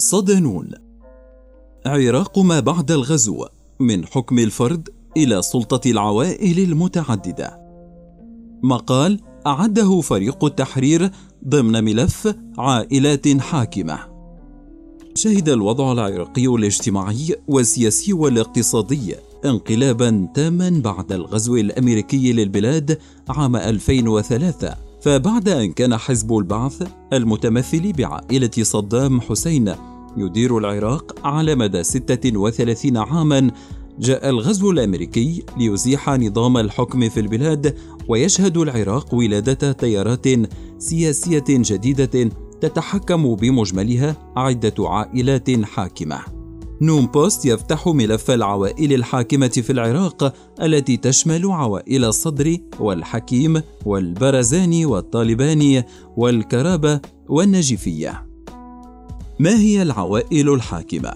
صدنون عراق ما بعد الغزو من حكم الفرد إلى سلطة العوائل المتعددة. مقال أعده فريق التحرير ضمن ملف عائلات حاكمة. شهد الوضع العراقي الاجتماعي والسياسي والاقتصادي انقلابا تاما بعد الغزو الأمريكي للبلاد عام 2003 فبعد أن كان حزب البعث المتمثل بعائلة صدام حسين يدير العراق على مدى 36 عاما جاء الغزو الأمريكي ليزيح نظام الحكم في البلاد ويشهد العراق ولادة تيارات سياسية جديدة تتحكم بمجملها عدة عائلات حاكمة. نوم بوست يفتح ملف العوائل الحاكمة في العراق التي تشمل عوائل الصدر والحكيم والبرزاني والطالباني والكرابة والنجفية. ما هي العوائل الحاكمة؟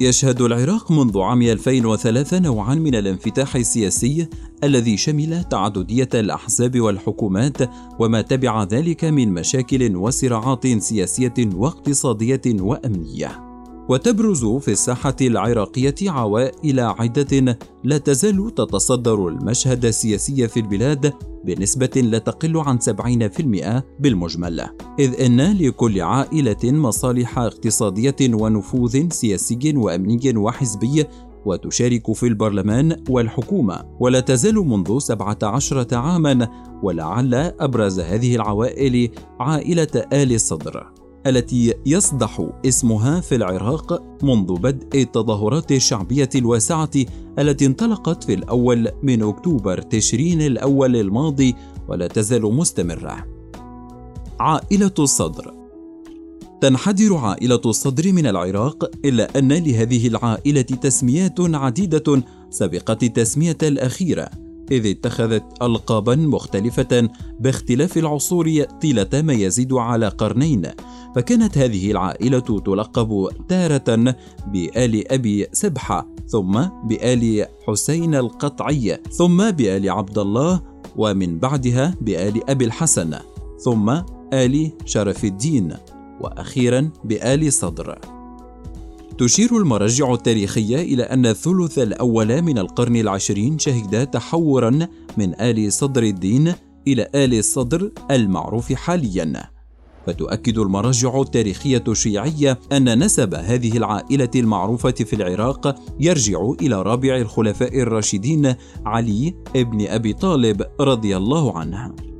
يشهد العراق منذ عام 2003 نوعا من الانفتاح السياسي الذي شمل تعددية الأحزاب والحكومات وما تبع ذلك من مشاكل وصراعات سياسية واقتصادية وأمنية. وتبرز في الساحة العراقية عوائل عدة لا تزال تتصدر المشهد السياسي في البلاد بنسبة لا تقل عن 70% بالمجمل، إذ أن لكل عائلة مصالح اقتصادية ونفوذ سياسي وأمني وحزبي وتشارك في البرلمان والحكومة. ولا تزال منذ 17 عاما ولعل أبرز هذه العوائل عائلة آل الصدر التي يصدح اسمها في العراق منذ بدء التظاهرات الشعبية الواسعة التي انطلقت في الأول من أكتوبر تشرين الأول الماضي ولا تزال مستمرة. عائلة الصدر تنحدر عائلة الصدر من العراق إلا أن لهذه العائلة تسميات عديدة سبقت التسمية الأخيرة إذ اتخذت ألقابا مختلفة باختلاف العصور طيلة ما يزيد على قرنين فكانت هذه العائلة تلقب تارة بآل أبي سبحة ثم بآل حسين القطعي ثم بآل عبد الله ومن بعدها بآل أبي الحسن ثم آل شرف الدين وأخيرا بآل صدر. تشير المراجع التاريخية إلى أن الثلث الأول من القرن العشرين شهد تحورا من آل صدر الدين إلى آل الصدر المعروف حاليا فتؤكد المراجع التاريخية الشيعية أن نسب هذه العائلة المعروفة في العراق يرجع إلى رابع الخلفاء الراشدين علي ابن أبي طالب رضي الله عنه.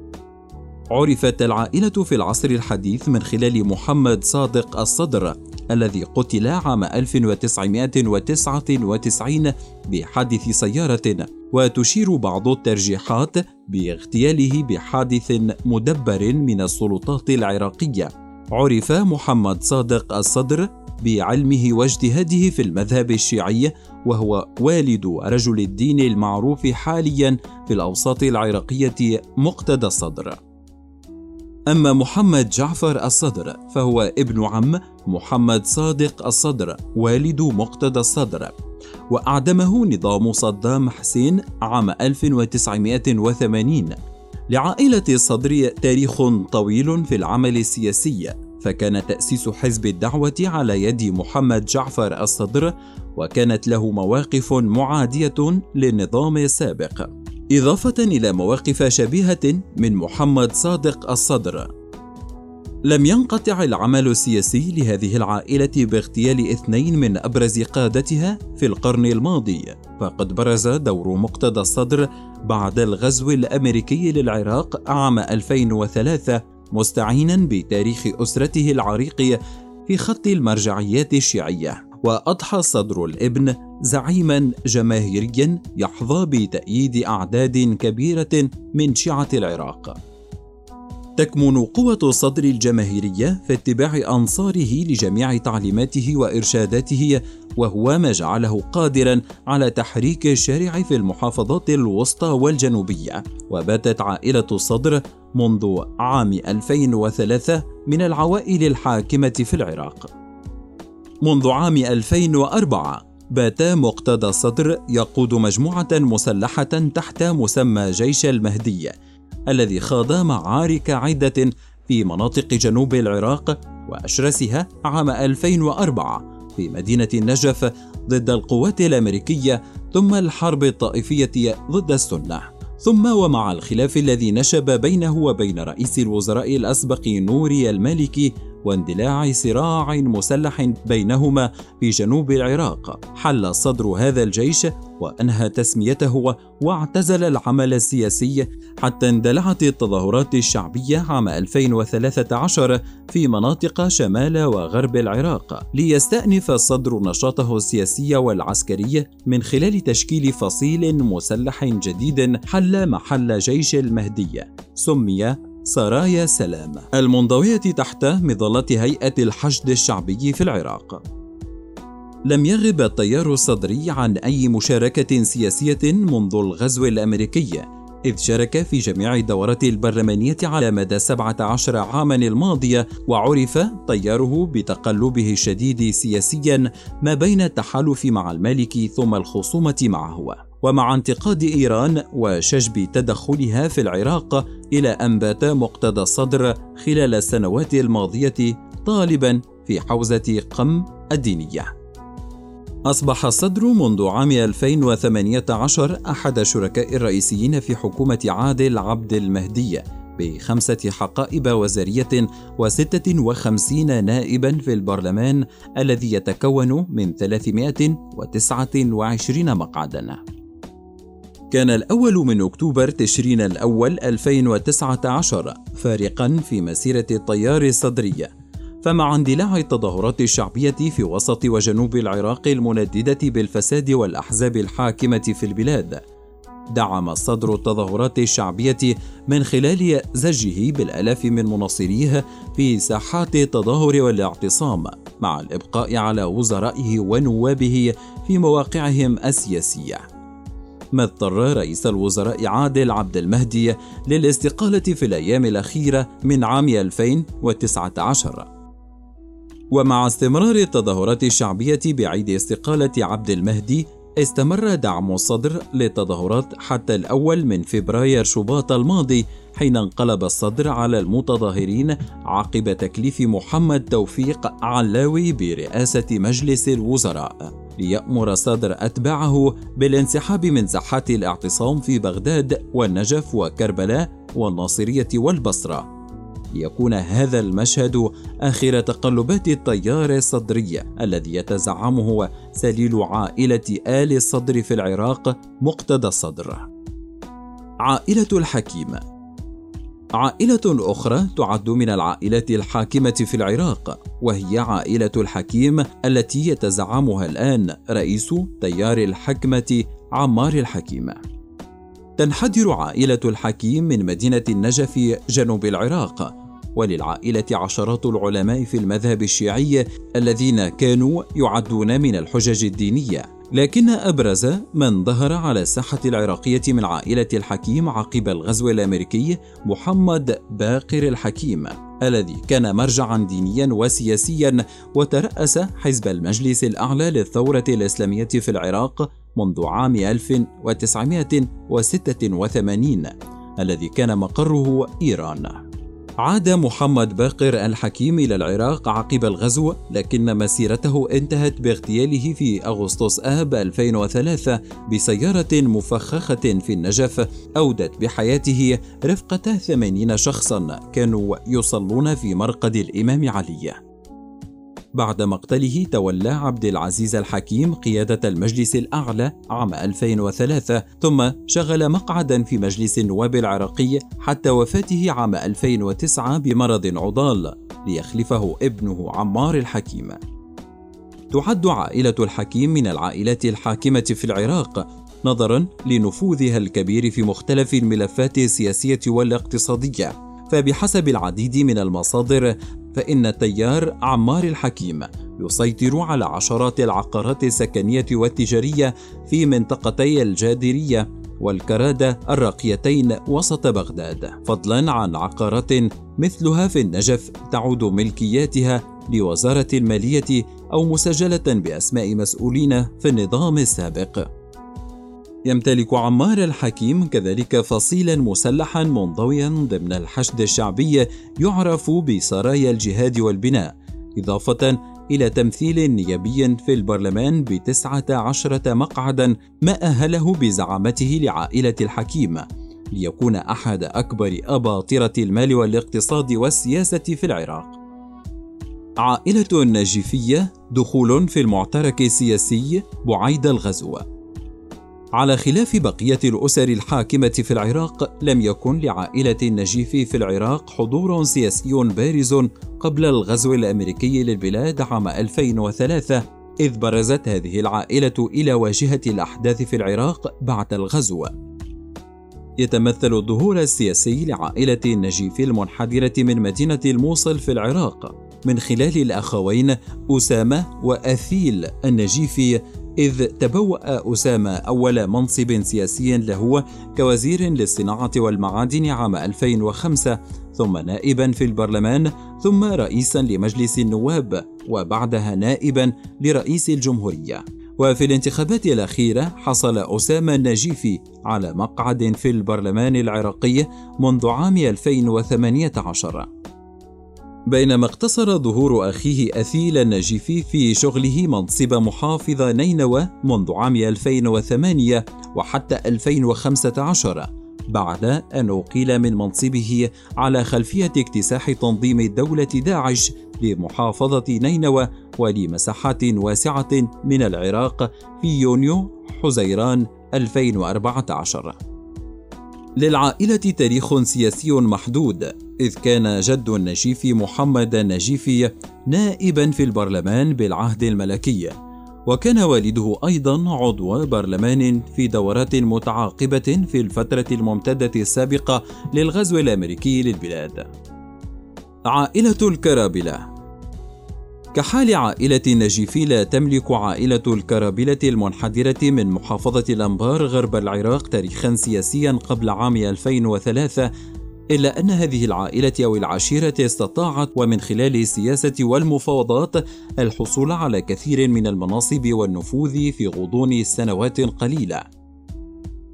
عرفت العائلة في العصر الحديث من خلال محمد صادق الصدر الذي قتل عام 1999 بحادث سيارة وتشير بعض الترجيحات باغتياله بحادث مدبر من السلطات العراقية. عرف محمد صادق الصدر بعلمه واجتهاده في المذهب الشيعي وهو والد رجل الدين المعروف حاليا في الأوساط العراقية مقتدى الصدر. أما محمد جعفر الصدر فهو ابن عم محمد صادق الصدر والد مقتدى الصدر. وأعدمه نظام صدام حسين عام 1980 لعائلة الصدر تاريخ طويل في العمل السياسي فكان تأسيس حزب الدعوة على يد محمد جعفر الصدر وكانت له مواقف معادية للنظام السابق. إضافة إلى مواقف شبيهة من محمد صادق الصدر. لم ينقطع العمل السياسي لهذه العائلة باغتيال اثنين من أبرز قادتها في القرن الماضي، فقد برز دور مقتدى الصدر بعد الغزو الأمريكي للعراق عام 2003 مستعينا بتاريخ أسرته العريق في خط المرجعيات الشيعية. وأضحى صدر الإبن زعيما جماهيريا يحظى بتأييد أعداد كبيرة من شيعة العراق. تكمن قوة الصدر الجماهيرية في اتباع أنصاره لجميع تعليماته وإرشاداته وهو ما جعله قادرا على تحريك الشارع في المحافظات الوسطى والجنوبية وباتت عائلة الصدر منذ عام 2003 من العوائل الحاكمة في العراق منذ عام 2004 بات مقتدى الصدر يقود مجموعة مسلحة تحت مسمى جيش المهدي الذي خاض معارك عدة في مناطق جنوب العراق وأشرسها عام 2004 في مدينة النجف ضد القوات الأمريكية ثم الحرب الطائفية ضد السنة. ثم ومع الخلاف الذي نشب بينه وبين رئيس الوزراء الأسبق نوري المالكي واندلاع صراع مسلح بينهما في جنوب العراق. حل صدر هذا الجيش وأنهى تسميته واعتزل العمل السياسي حتى اندلعت التظاهرات الشعبية عام 2013 في مناطق شمال وغرب العراق. ليستأنف الصدر نشاطه السياسي والعسكري من خلال تشكيل فصيل مسلح جديد حل محل جيش المهدي. سمي سرايا سلام المنضوية تحت مظلة هيئة الحشد الشعبي في العراق. لم يغب التيار الصدري عن أي مشاركة سياسية منذ الغزو الأمريكي، إذ شارك في جميع الدورات البرلمانية على مدى 17 عاما الماضية، وعرف تياره بتقلبه الشديد سياسيا ما بين التحالف مع المالكي ثم الخصومة معه. ومع انتقاد إيران وشجب تدخلها في العراق إلى ان بات مقتدى الصدر خلال السنوات الماضية طالبا في حوزة قم الدينية. أصبح الصدر منذ عام 2018 أحد الشركاء الرئيسيين في حكومة عادل عبد المهدي بخمسة حقائب وزارية وستة وخمسين نائبا في البرلمان الذي يتكون من 329 مقعدا. كان الأول من أكتوبر تشرين الأول 2019 فارقا في مسيرة التيار الصدري فمع اندلاع التظاهرات الشعبية في وسط وجنوب العراق المنددة بالفساد والأحزاب الحاكمة في البلاد دعم الصدر التظاهرات الشعبية من خلال زجه بالآلاف من مناصريه في ساحات التظاهر والاعتصام مع الإبقاء على وزرائه ونوابه في مواقعهم السياسية. ما اضطر رئيس الوزراء عادل عبد المهدي للاستقالة في الأيام الأخيرة من عام 2019 ومع استمرار التظاهرات الشعبية بعيد استقالة عبد المهدي استمر دعم الصدر للتظاهرات حتى الأول من فبراير شباط الماضي حين انقلب الصدر على المتظاهرين عقب تكليف محمد توفيق علاوي برئاسة مجلس الوزراء. ليأمر صدر أتباعه بالانسحاب من ساحات الاعتصام في بغداد والنجف وكربلاء والناصرية والبصرة. ليكون هذا المشهد آخر تقلبات التيار الصدري الذي يتزعمه سليل عائلة آل الصدر في العراق مقتدى الصدر. عائلة الحكيم عائلة أخرى تعد من العائلات الحاكمة في العراق وهي عائلة الحكيم التي يتزعمها الآن رئيس تيار الحكمة عمار الحكيم. تنحدر عائلة الحكيم من مدينة النجف جنوب العراق وللعائلة عشرات العلماء في المذهب الشيعي الذين كانوا يعدون من الحجج الدينية. لكن أبرز من ظهر على الساحة العراقية من عائلة الحكيم عقب الغزو الأمريكي محمد باقر الحكيم الذي كان مرجعا دينيا وسياسيا وترأس حزب المجلس الأعلى للثورة الإسلامية في العراق منذ عام 1986 الذي كان مقره إيران. عاد محمد باقر الحكيم إلى العراق عقب الغزو لكن مسيرته انتهت باغتياله في أغسطس آب 2003 بسيارة مفخخة في النجف أودت بحياته رفقة 80 شخصا كانوا يصلون في مرقد الإمام علي بعد مقتله تولى عبد العزيز الحكيم قيادة المجلس الأعلى عام 2003 ثم شغل مقعدا في مجلس النواب العراقي حتى وفاته عام 2009 بمرض عضال ليخلفه ابنه عمار الحكيم. تعد عائلة الحكيم من العائلات الحاكمة في العراق نظرا لنفوذها الكبير في مختلف الملفات السياسية والاقتصادية فبحسب العديد من المصادر فإن تيار عمار الحكيم يسيطر على عشرات العقارات السكنية والتجارية في منطقتي الجادرية والكرادة الراقيتين وسط بغداد فضلا عن عقارات مثلها في النجف تعود ملكياتها لوزارة المالية أو مسجلة بأسماء مسؤولين في النظام السابق. يمتلك عمار الحكيم كذلك فصيلا مسلحا منضويا ضمن الحشد الشعبي يعرف بسرايا الجهاد والبناء إضافة إلى تمثيل نيابي في البرلمان بتسعة عشرة مقعدا ما أهله بزعامته لعائلة الحكيم ليكون أحد أكبر أباطرة المال والاقتصاد والسياسة في العراق. عائلة النجيفية دخول في المعترك السياسي بعيد الغزو. على خلاف بقية الأسر الحاكمة في العراق لم يكن لعائلة النجيف في العراق حضور سياسي بارز قبل الغزو الأمريكي للبلاد عام 2003 إذ برزت هذه العائلة إلى واجهة الأحداث في العراق بعد الغزو. يتمثل الظهور السياسي لعائلة النجيف المنحدرة من مدينة الموصل في العراق من خلال الأخوين أسامة وأثيل النجيفي إذ تبوأ أسامة أول منصب سياسي له كوزير للصناعة والمعادن عام 2005 ثم نائبا في البرلمان ثم رئيسا لمجلس النواب وبعدها نائبا لرئيس الجمهورية. وفي الانتخابات الأخيرة حصل أسامة النجيفي على مقعد في البرلمان العراقي منذ عام 2018 بينما اقتصر ظهور أخيه أثيل النجيفي في شغله منصب محافظ نينوى منذ عام 2008 وحتى 2015 بعد أن أقيل من منصبه على خلفية اكتساح تنظيم الدولة داعش لمحافظة نينوى ولمساحات واسعة من العراق في يونيو حزيران 2014 للعائلة تاريخ سياسي محدود. إذ كان جد النجيف محمد النجيفي نائبا في البرلمان بالعهد الملكي وكان والده أيضا عضو برلمان في دورات متعاقبة في الفترة الممتدة السابقة للغزو الأمريكي للبلاد. عائلة الكرابلة كحال عائلة النجيفي لا تملك عائلة الكرابلة المنحدرة من محافظة الأنبار غرب العراق تاريخا سياسيا قبل عام 2003 إلا أن هذه العائلة أو العشيرة استطاعت ومن خلال السياسة والمفاوضات الحصول على كثير من المناصب والنفوذ في غضون سنوات قليلة.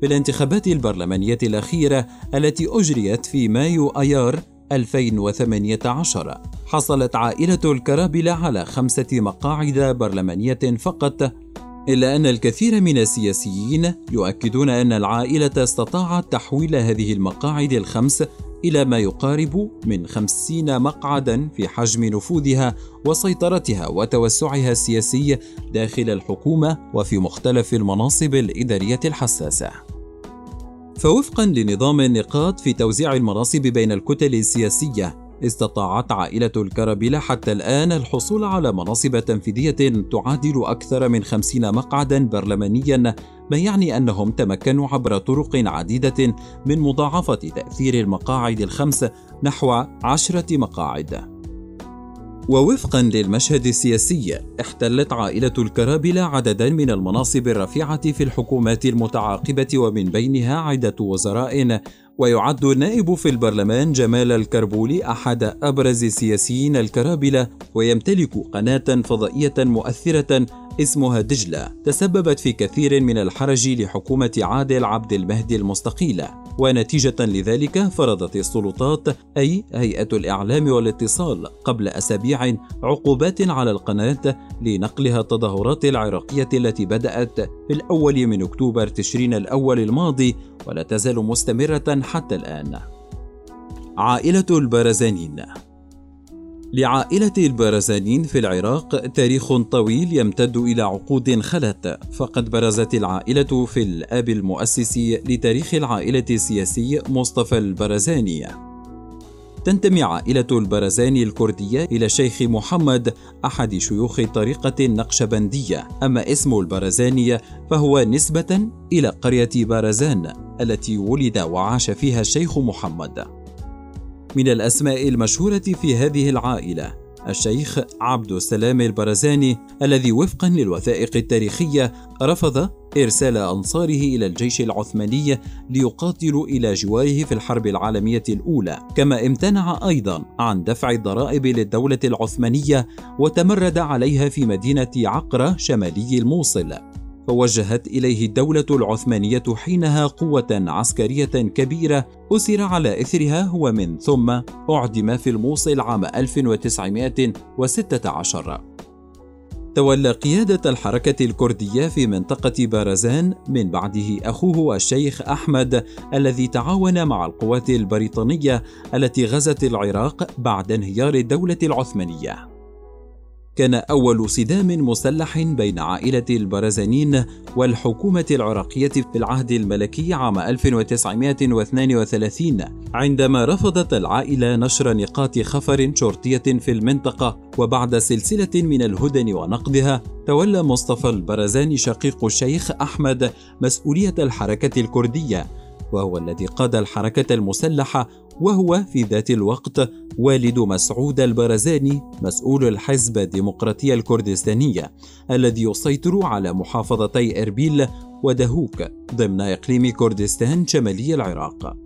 في الانتخابات البرلمانية الأخيرة التي أجريت في مايو أيار 2018 حصلت عائلة الكرابلة على خمسة مقاعد برلمانية فقط إلا أن الكثير من السياسيين يؤكدون أن العائلة استطاعت تحويل هذه المقاعد الخمس إلى ما يقارب من خمسين مقعدا في حجم نفوذها وسيطرتها وتوسعها السياسي داخل الحكومة وفي مختلف المناصب الإدارية الحساسة. فوفقا لنظام النقاط في توزيع المناصب بين الكتل السياسية استطاعت عائلة الكربلة حتى الآن الحصول على مناصب تنفيذية تعادل أكثر من خمسين مقعدا برلمانيا ما يعني أنهم تمكنوا عبر طرق عديدة من مضاعفة تأثير المقاعد الخمس نحو عشرة مقاعد. ووفقا للمشهد السياسي احتلت عائلة الكرابلة عددا من المناصب الرفيعة في الحكومات المتعاقبة ومن بينها عدة وزراء ويعد النائب في البرلمان جمال الكربولي أحد أبرز سياسيين الكرابلة ويمتلك قناة فضائية مؤثرة اسمها دجلة تسببت في كثير من الحرج لحكومة عادل عبد المهدي المستقيلة ونتيجة لذلك فرضت السلطات أي هيئة الإعلام والاتصال قبل أسابيع عقوبات على القناة لنقلها التظاهرات العراقية التي بدأت في الأول من أكتوبر تشرين الأول الماضي ولا تزال مستمرة حتى الآن. عائلة البرزانين لعائلة البرزانين في العراق تاريخ طويل يمتد إلى عقود خلت، فقد برزت العائلة في الآب المؤسس لتاريخ العائلة السياسي مصطفى البرزاني. تنتمي عائلة البرزاني الكردية إلى الشيخ محمد أحد شيوخ طريقة النقشبندية، أما اسم البرزاني فهو نسبة إلى قرية بارزان التي ولد وعاش فيها الشيخ محمد. من الأسماء المشهورة في هذه العائلة الشيخ عبد السلام البرزاني الذي وفقا للوثائق التاريخية رفض إرسال أنصاره إلى الجيش العثماني ليقاتلوا إلى جواره في الحرب العالمية الأولى، كما امتنع أيضا عن دفع الضرائب للدولة العثمانية وتمرد عليها في مدينة عقرة شمالي الموصل. فوجهت إليه الدولة العثمانية حينها قوة عسكرية كبيرة أسر على إثرها هو من ثم أعدم في الموصل عام 1916 تولى قيادة الحركة الكردية في منطقة بارزان من بعده أخوه الشيخ أحمد الذي تعاون مع القوات البريطانية التي غزت العراق بعد انهيار الدولة العثمانية. كان أول صدام مسلح بين عائلة البرزانين والحكومة العراقية في العهد الملكي عام 1932 عندما رفضت العائلة نشر نقاط خفر شرطية في المنطقة وبعد سلسلة من الهدن ونقدها تولى مصطفى البرزاني شقيق الشيخ أحمد مسؤولية الحركة الكردية. وهو الذي قاد الحركة المسلحة وهو في ذات الوقت والد مسعود البرزاني مسؤول الحزب الديمقراطية الكردستانية الذي يسيطر على محافظتي إربيل ودهوك ضمن إقليم كردستان شمالي العراق.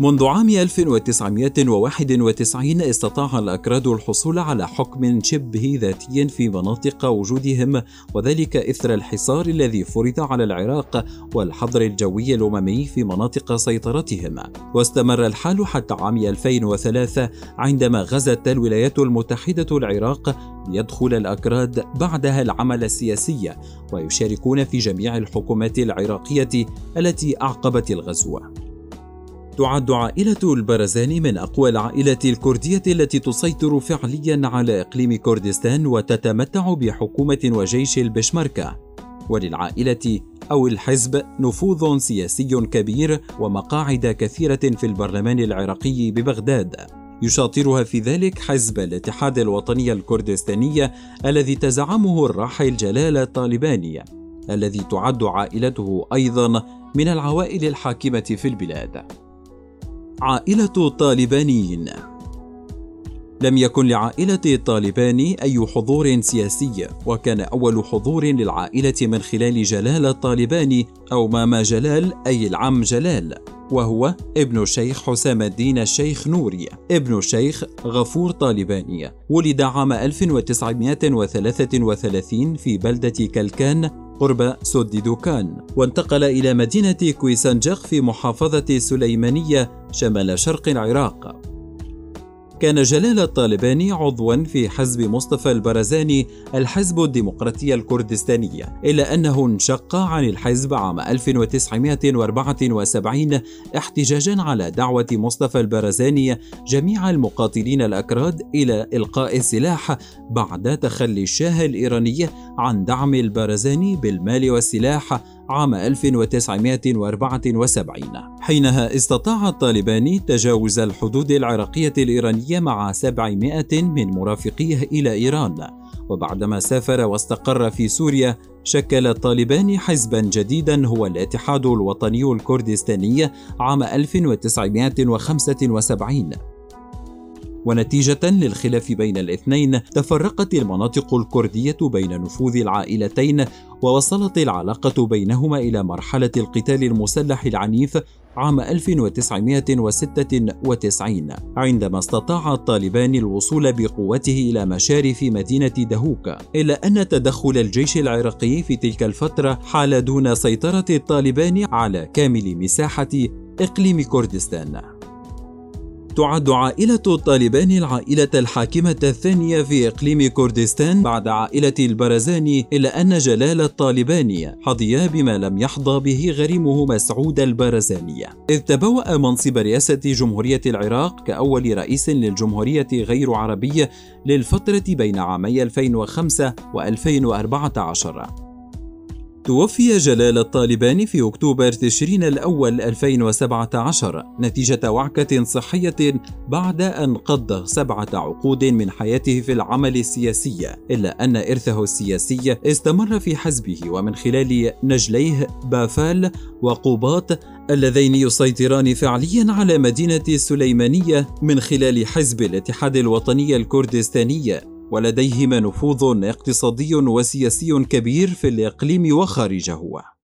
منذ عام 1991 استطاع الأكراد الحصول على حكم شبه ذاتي في مناطق وجودهم وذلك إثر الحصار الذي فرض على العراق والحظر الجوي الأممي في مناطق سيطرتهم. واستمر الحال حتى عام 2003 عندما غزت الولايات المتحدة العراق ليدخل الأكراد بعدها العمل السياسي ويشاركون في جميع الحكومات العراقية التي أعقبت الغزو. تعد عائلة البرزاني من أقوى العائلة الكردية التي تسيطر فعليا على إقليم كردستان وتتمتع بحكومة وجيش البشمركة. وللعائلة أو الحزب نفوذ سياسي كبير ومقاعد كثيرة في البرلمان العراقي ببغداد. يشاطرها في ذلك حزب الاتحاد الوطني الكردستاني الذي تزعمه الراحل جلال الطالباني الذي تعد عائلته أيضا من العوائل الحاكمة في البلاد. عائلة الطالبانيين لم يكن لعائلة الطالبان أي حضور سياسي وكان أول حضور للعائلة من خلال جلال الطالباني أو ماما جلال أي العم جلال وهو ابن الشيخ حسام الدين الشيخ نوري ابن الشيخ غفور طالباني. ولد عام 1933 في بلدة كلكان قرب سد دوكان وانتقل إلى مدينة كويسنجق في محافظة سليمانية شمال شرق العراق. كان جلال الطالباني عضوا في حزب مصطفى البرزاني الحزب الديمقراطي الكردستاني إلا أنه انشق عن الحزب عام 1974 احتجاجا على دعوة مصطفى البرزاني جميع المقاتلين الأكراد إلى إلقاء السلاح بعد تخلي الشاه الإيراني عن دعم البرزاني بالمال والسلاح عام 1974 حينها استطاع الطالبان تجاوز الحدود العراقية الإيرانية مع 700 من مرافقيه إلى إيران. وبعدما سافر واستقر في سوريا شكل الطالبان حزبا جديدا هو الاتحاد الوطني الكردستاني عام 1975 ونتيجة للخلاف بين الاثنين تفرقت المناطق الكردية بين نفوذ العائلتين ووصلت العلاقة بينهما إلى مرحلة القتال المسلح العنيف عام 1996 عندما استطاع الطالبان الوصول بقوته إلى مشارف مدينة دهوك إلا أن تدخل الجيش العراقي في تلك الفترة حال دون سيطرة الطالبان على كامل مساحة إقليم كردستان. تعد عائلة الطالبان العائلة الحاكمة الثانية في إقليم كردستان بعد عائلة البرزاني إلا أن جلال الطالباني حظي بما لم يحظى به غريمه مسعود البرزاني. إذ تبوأ منصب رئاسة جمهورية العراق كأول رئيس للجمهورية غير عربي للفترة بين عامي 2005 و 2014 توفي جلال الطالبان في أكتوبر تشرين الأول 2017 نتيجة وعكة صحية بعد أن قضى سبعة عقود من حياته في العمل السياسي إلا أن إرثه السياسي استمر في حزبه ومن خلال نجليه بافال وقوباط اللذين يسيطران فعليا على مدينة السليمانية من خلال حزب الاتحاد الوطني الكردستاني. ولديهما نفوذ اقتصادي وسياسي كبير في الإقليم وخارجه.